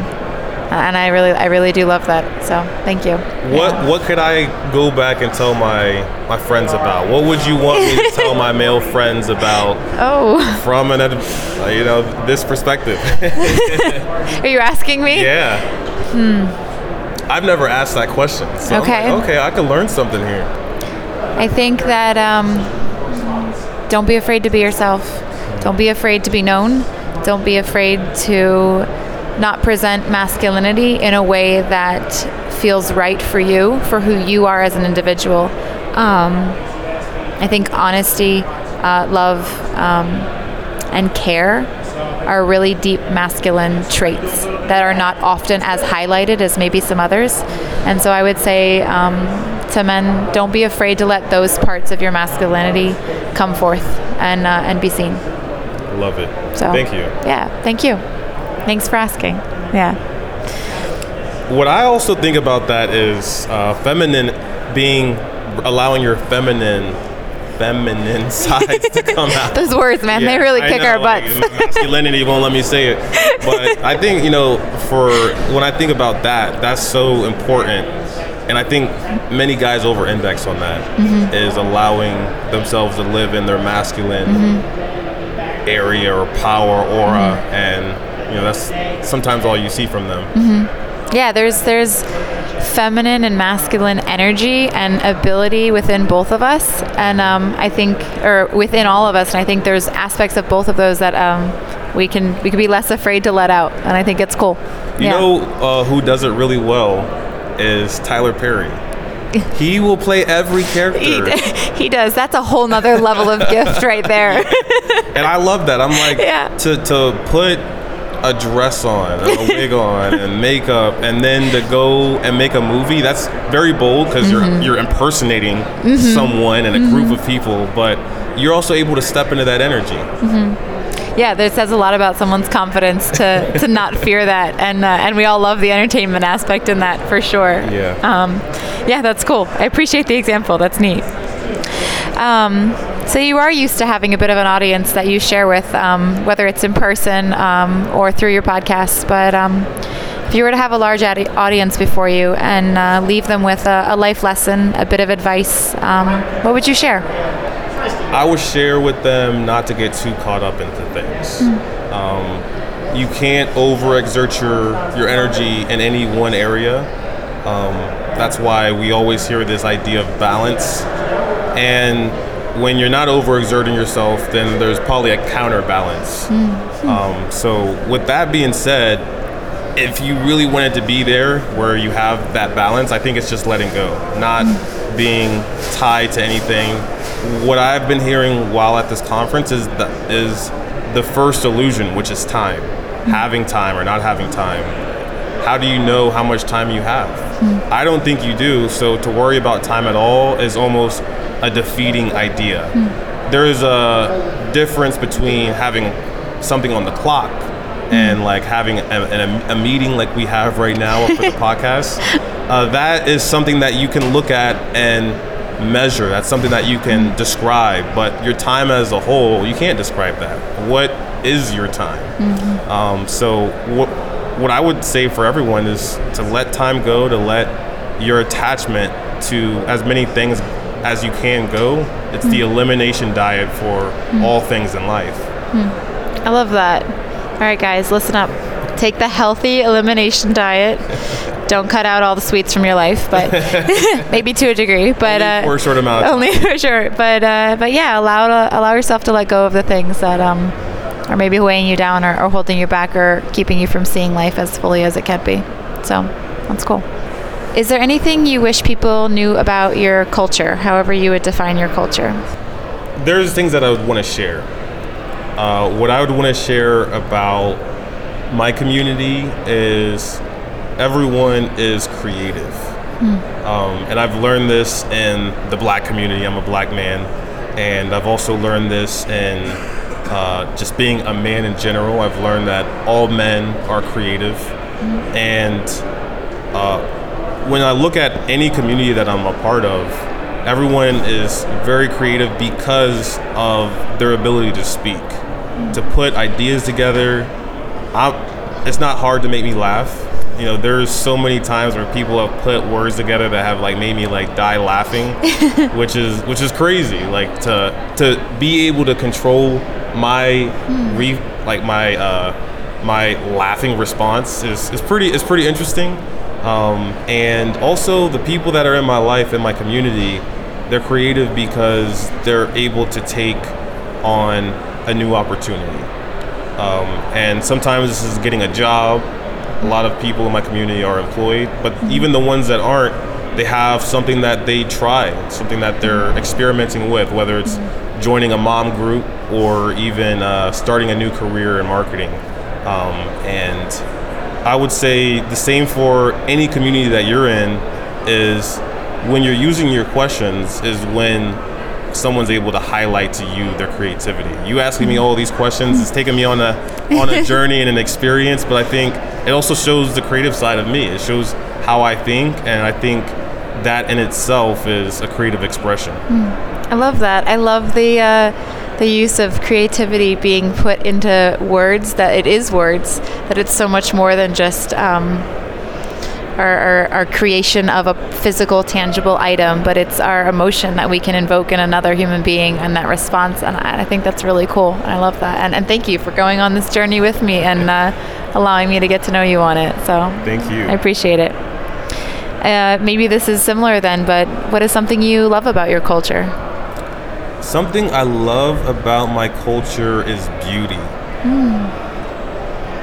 and I really, I really do love that. So thank you. What Yeah. what could I go back and tell my my friends about? What would you want me to [laughs] tell my male friends about Oh, from an you know this perspective? [laughs] are you asking me? yeah. Hmm. I've never asked that question. So. Okay. like, okay, I could learn something here. I think that um, don't be afraid to be yourself. Don't be afraid to be known. Don't be afraid to not present masculinity in a way that feels right for you, for who you are as an individual. Um, I think honesty, uh, love, um, and care are really deep masculine traits that are not often as highlighted as maybe some others. And so I would say um, to men, don't be afraid to let those parts of your masculinity come forth and uh, and be seen. Love it. So Thank you. Yeah, thank you. Thanks for asking. Yeah. What I also think about that is uh, feminine being allowing your feminine feminine [laughs] sides to come out. Those words, man, they really I kick know, our like, butts. [laughs] masculinity won't let me say it. But I think, you know, for when I think about that, that's so important. And I think many guys over index on that is Mm-hmm. allowing themselves to live in their masculine Mm-hmm. area or power aura. And, you know, that's sometimes all you see from them. Mm-hmm. yeah, there's there's feminine and masculine energy and ability within both of us, and um, I think, or within all of us, and I think there's aspects of both of those that um, we can we can be less afraid to let out, and I think it's cool. You yeah. know uh, who does it really well is Tyler Perry. [laughs] He will play every character. he, [laughs] he does. That's a whole nother level of gift right there. [laughs] and I love that. I'm like Yeah. to to put a dress on, and a [laughs] wig on, and makeup, and then to go and make a movie. That's very bold because Mm-hmm. you're you're impersonating someone and a group of people, but you're also able to step into that energy. yeah, that says a lot about someone's confidence to, to [laughs] not fear that, and uh, and we all love the entertainment aspect in that for sure. Yeah. Um, yeah, that's cool. I appreciate the example. That's neat. Um, so you are used to having a bit of an audience that you share with, um, whether it's in person um, or through your podcast. But um, if you were to have a large audi- audience before you and uh, leave them with a, a life lesson, a bit of advice, um, what would you share? I would share with them not to get too caught up into things. Um, you can't overexert your your energy in any one area. Um, that's why we always hear this idea of balance. And when you're not overexerting yourself, then there's probably a counterbalance. Hmm. Um, so, with that being said, if you really wanted to be there where you have that balance, I think it's just letting go, not hmm. being tied to anything. What I've been hearing while at this conference is the, is the first illusion, which is time, hmm. having time or not having time. How do you know how much time you have? Hmm. I don't think you do. So to worry about time at all is almost a defeating idea. Hmm. There is a difference between having something on the clock hmm. and like having a, a, a meeting like we have right now for the [laughs] podcast. Uh, that is something that you can look at and measure. That's something that you can describe. But your time as a whole, you can't describe that. What is your time? Mm-hmm. Um, so what what I would say for everyone is to let time go, to let your attachment to as many things as you can go. It's the elimination diet for all things in life. I love that. All right, guys, listen up. take the healthy elimination diet. [laughs] Don't cut out all the sweets from your life, but [laughs] [laughs] maybe to a degree. But only for a short amount. Only for sure. But uh, but yeah, allow to, allow yourself to let go of the things that um, are maybe weighing you down or, or holding you back or keeping you from seeing life as fully as it can be. So that's cool. Is there anything you wish people knew about your culture, however you would define your culture? There's things that I would want to share. Uh, what I would want to share about my community is everyone is creative. Um, and I've learned this in the black community. I'm a black man. And I've also learned this in uh, just being a man in general. I've learned that all men are creative. And uh, when I look at any community that I'm a part of, everyone is very creative because of their ability to speak, to put ideas together. i it's not hard to make me laugh. You know, there's so many times where people have put words together that have like made me like die laughing, [laughs] which is which is crazy. Like to to be able to control my re like my uh, my laughing response is, is pretty is pretty interesting. Um, and also the people that are in my life in my community, they're creative because they're able to take on a new opportunity. Um, and sometimes this is getting a job. A lot of people in my community are employed, but even the ones that aren't, they have something that they try, something that they're experimenting with, whether it's joining a mom group or even uh, starting a new career in marketing. Um, and I would say the same for any community that you're in is when you're using your questions is when someone's able to highlight to you their creativity. You asking me all these questions is taking me on a on a [laughs] journey and an experience, but I think it also shows the creative side of me. It shows how I think, and I think that in itself is a creative expression. I love that. I love the uh, the use of creativity being put into words. That it is words. That it's so much more than just. Um, our, our, our, creation of a physical, tangible item, but it's our emotion that we can invoke in another human being and that response. And I, I think that's really cool. I love that. And, and, thank you for going on this journey with me and uh, allowing me to get to know you on it. So thank you. I appreciate it. Uh, maybe this is similar then, but what is something you love about your culture? Something I love about my culture is beauty. Mm.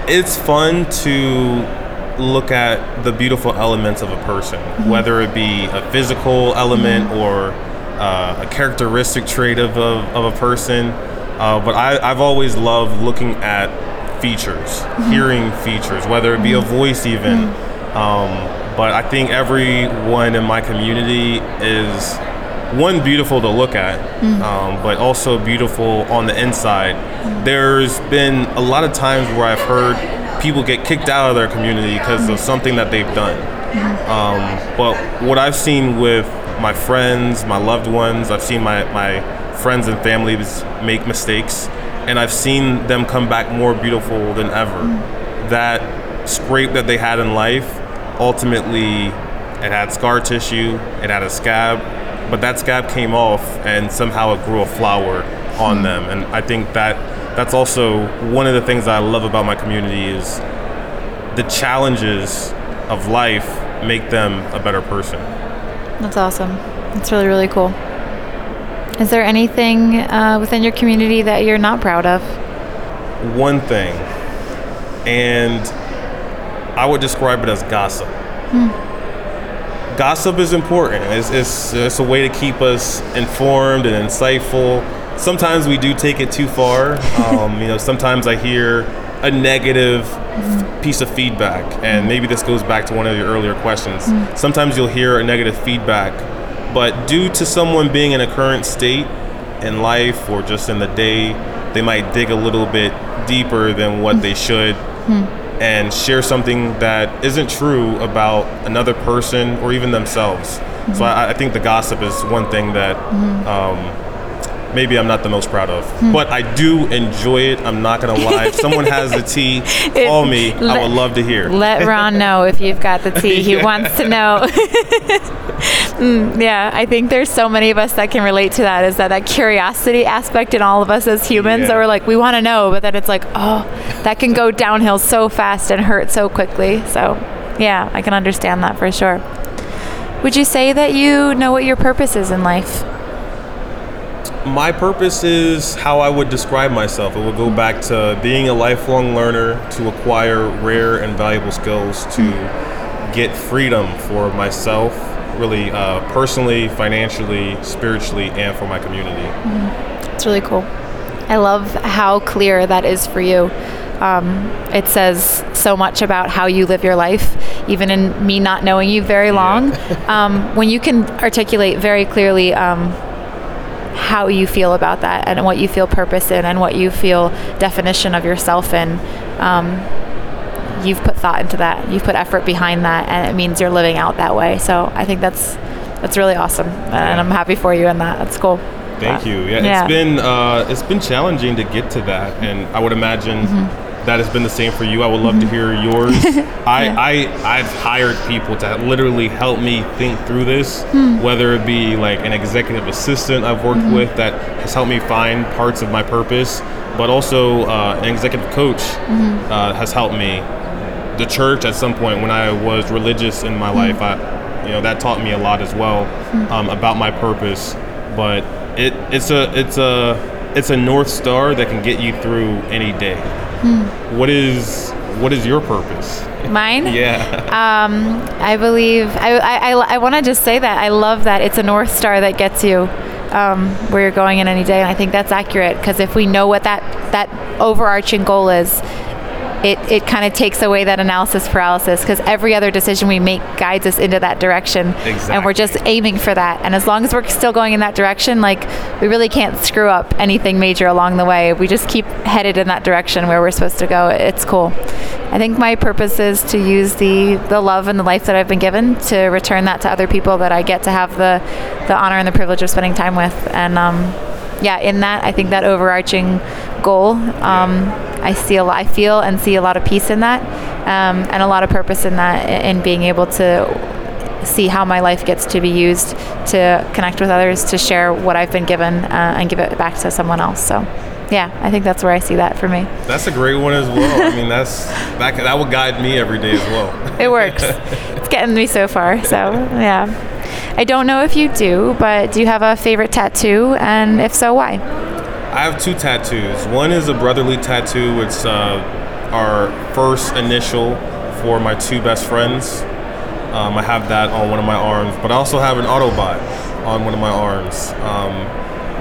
It's fun to look at the beautiful elements of a person, mm-hmm. whether it be a physical element mm-hmm. or uh, a characteristic trait of a, of a person. Uh, but I, I've always loved looking at features, mm-hmm. hearing features, whether it be a mm-hmm. voice even. Mm-hmm. Um, but I think everyone in my community is one beautiful to look at, mm-hmm. um, but also beautiful on the inside. There's been a lot of times where I've heard people get kicked out of their community because of something that they've done. Um, but what I've seen with my friends, my loved ones, I've seen my, my friends and families make mistakes, and I've seen them come back more beautiful than ever. That scrape that they had in life, ultimately, it had scar tissue, it had a scab, but that scab came off, and somehow it grew a flower on them. And I think that that's also one of the things I love about my community is the challenges of life make them a better person. That's awesome. That's really really cool. Is there anything uh, within your community that you're not proud of? One thing, and I would describe it as gossip. Hmm. Gossip is important. It's, it's, it's a way to keep us informed and insightful sometimes we do take it too far. Um, you know, sometimes I hear a negative piece of feedback, and maybe this goes back to one of your earlier questions. Sometimes you'll hear a negative feedback, but due to someone being in a current state in life or just in the day, they might dig a little bit deeper than what they should. And share something that isn't true about another person or even themselves. So I, I think the gossip is one thing that um, maybe I'm not the most proud of. Hmm. But I do enjoy it. I'm not gonna lie. If someone has the tea, [laughs] call me. Let, I would love to hear. Let Ron know if you've got the tea. He [laughs] yeah. wants to know. [laughs] Mm, yeah, I think there's so many of us that can relate to that. Is that that curiosity aspect in all of us as humans Yeah. that we're like we want to know, but then it's like oh, that can go downhill so fast and hurt so quickly. So yeah, I can understand that for sure. Would you say that you know what your purpose is in life? My purpose is how I would describe myself. It would go back to being a lifelong learner to acquire rare and valuable skills to get freedom for myself, really uh, personally, financially, spiritually, and for my community. It's really cool. I love how clear that is for you. Um, it says so much about how you live your life, even in me not knowing you very long. [laughs] um, when you can articulate very clearly um, how you feel about that and what you feel purpose in and what you feel definition of yourself in, um, you've put thought into that. You've put effort behind that, and it means you're living out that way. So I think that's that's really awesome, and I'm happy for you in that. That's cool. Thank But- you. Yeah, it's been uh, it's been challenging to get to that, and I would imagine that has been the same for you. I would love to hear yours. [laughs] I, I I've hired people to literally help me think through this, whether it be like an executive assistant I've worked with that has helped me find parts of my purpose, but also uh, an executive coach uh, has helped me. The church at some point when I was religious in my life, I you know that taught me a lot as well um, about my purpose. But it it's a it's a it's a north star that can get you through any day what is what is your purpose? Mine? [laughs] yeah. I believe I, I, I, I want to just say that I love that it's a north star that gets you um, where you're going in any day, and I think that's accurate because if we know what that that overarching goal is, it, it kind of takes away that analysis paralysis because every other decision we make guides us into that direction, and we're just aiming for that. And as long as we're still going in that direction, like we really can't screw up anything major along the way. We just keep headed in that direction where we're supposed to go. It's cool. I think my purpose is to use the the love and the life that I've been given to return that to other people that I get to have the the honor and the privilege of spending time with. And um, yeah, in that, I think that overarching goal, um, I see a lot. I feel and see a lot of peace in that, um, and a lot of purpose in that, in being able to see how my life gets to be used to connect with others, to share what I've been given, uh, and give it back to someone else. So, yeah, I think that's where I see that for me. that's a great one as well i mean that's that, that would guide me every day as well [laughs] It works. [laughs] it's getting me so far. So, yeah. I don't know if you do, but do you have a favorite tattoo? And if so, why? I have two tattoos. One is a brotherly tattoo. It's uh, our first initial for my two best friends. Um, I have that on one of my arms, but I also have an Autobot on one of my arms. Um,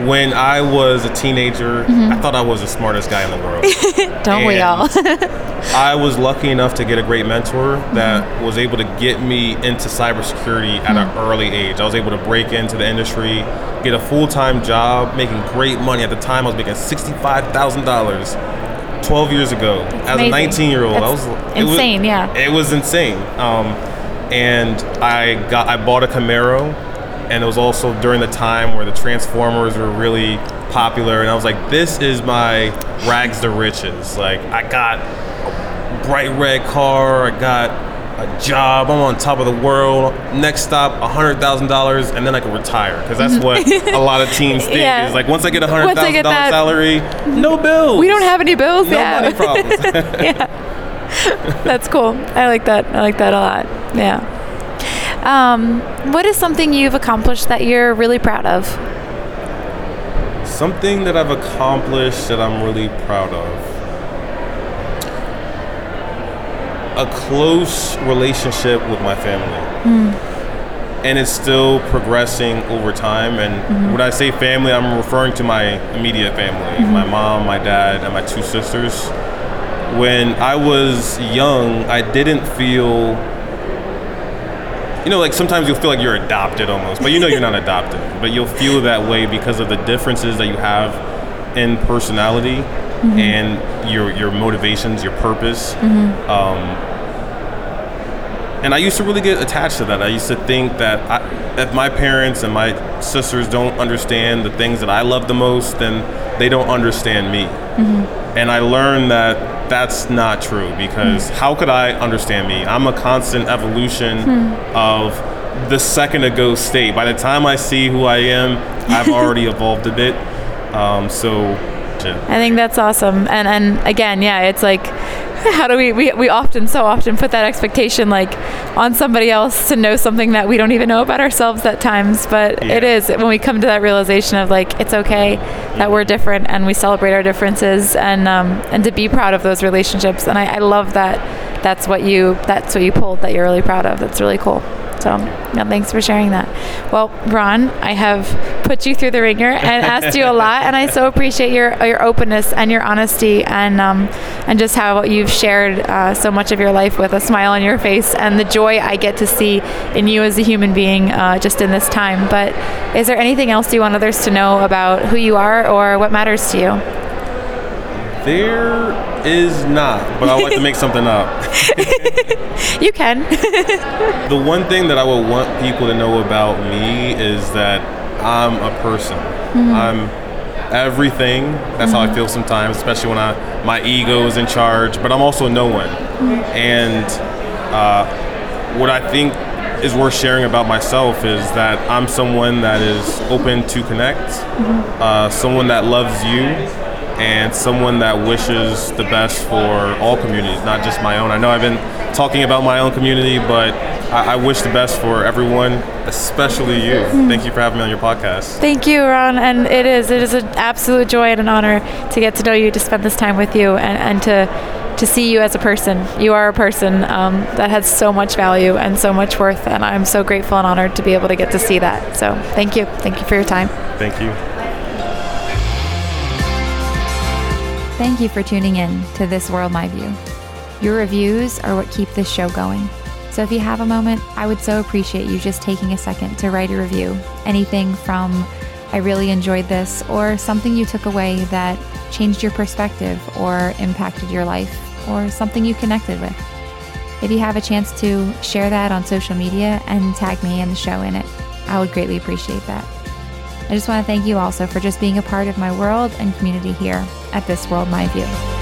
when I was a teenager, mm-hmm. I thought I was the smartest guy in the world. [laughs] Don't we all? [laughs] I was lucky enough to get a great mentor that mm-hmm. was able to get me into cybersecurity at an mm-hmm. early age. I was able to break into the industry, get a full time job, making great money. At the time, I was making $65,000 12 years ago as a 19 year old. I was insane, It was, yeah. It was insane. Um, and I got I bought a Camaro, and it was also during the time where the Transformers were really popular, and I was like, this is my rags to riches. Like I got a bright red car, I got a job, I'm on top of the world. Next stop, hundred thousand dollars, and then I can retire because that's what a lot of teens [laughs] think. Yeah. Is like once I get a hundred thousand dollar salary, no bills. we don't have any bills. no yeah. money problems. [laughs] yeah, [laughs] That's cool. I like that. I like that a lot. Yeah. Um, what is something you've accomplished that you're really proud of? Something that I've accomplished that I'm really proud of. A close relationship with my family. Hmm. And it's still progressing over time. And mm-hmm. when I say family, I'm referring to my immediate family mm-hmm. my mom, my dad, and my two sisters. When I was young, I didn't feel you know, like sometimes you'll feel like you're adopted almost, but you know you're not [laughs] adopted. But you'll feel that way because of the differences that you have in personality mm-hmm. and your your motivations, your purpose. Mm-hmm. Um, and I used to really get attached to that. I used to think that I, if my parents and my sisters don't understand the things that I love the most, then they don't understand me. Mm-hmm. And I learned that that's not true because how could I understand me? I'm a constant evolution of the second ago state. By the time I see who I am, I've already [laughs] evolved a bit. Um, so, yeah. I think that's awesome. And and again, yeah, it's like [laughs] how do we, we we often so often put that expectation like on somebody else to know something that we don't even know about ourselves at times but Yeah. it is when we come to that realization of like it's okay that we're different and we celebrate our differences and um, and to be proud of those relationships and I, I love that that's what you that's what you pulled that you're really proud of that's really cool so yeah, thanks for sharing that. Well, Ron, I have put you through the wringer and [laughs] asked you a lot, and I so appreciate your your openness and your honesty, and um, and just how you've shared uh, so much of your life with a smile on your face, and the joy I get to see in you as a human being uh, just in this time. But is there anything else you want others to know about who you are or what matters to you? There is not, but I like to make something up. [laughs] You can. [laughs] The one thing that I would want people to know about me is that I'm a person. I'm everything. That's how I feel sometimes, especially when I my ego is in charge. But I'm also no one. And uh, what I think is worth sharing about myself is that I'm someone that is open to connect, uh, someone that loves you, and someone that wishes the best for all communities, not just my own. I know I've been talking about my own community, but I, I wish the best for everyone, especially you. Thank you for having me on your podcast. Thank you, Ron. And it is it is an absolute joy and an honor to get to know you, to spend this time with you, and, and to to see you as a person. You are a person um, that has so much value and so much worth, and I'm so grateful and honored to be able to get to see that. So thank you, thank you for your time. Thank you. Thank you for tuning in to This World My View. Your reviews are what keep this show going. So if you have a moment, I would so appreciate you just taking a second to write a review. Anything from I really enjoyed this or something you took away that changed your perspective or impacted your life or something you connected with. If you have a chance to share that on social media and tag me and the show in it, I would greatly appreciate that. I just want to thank you also for just being a part of my world and community here at This World My View.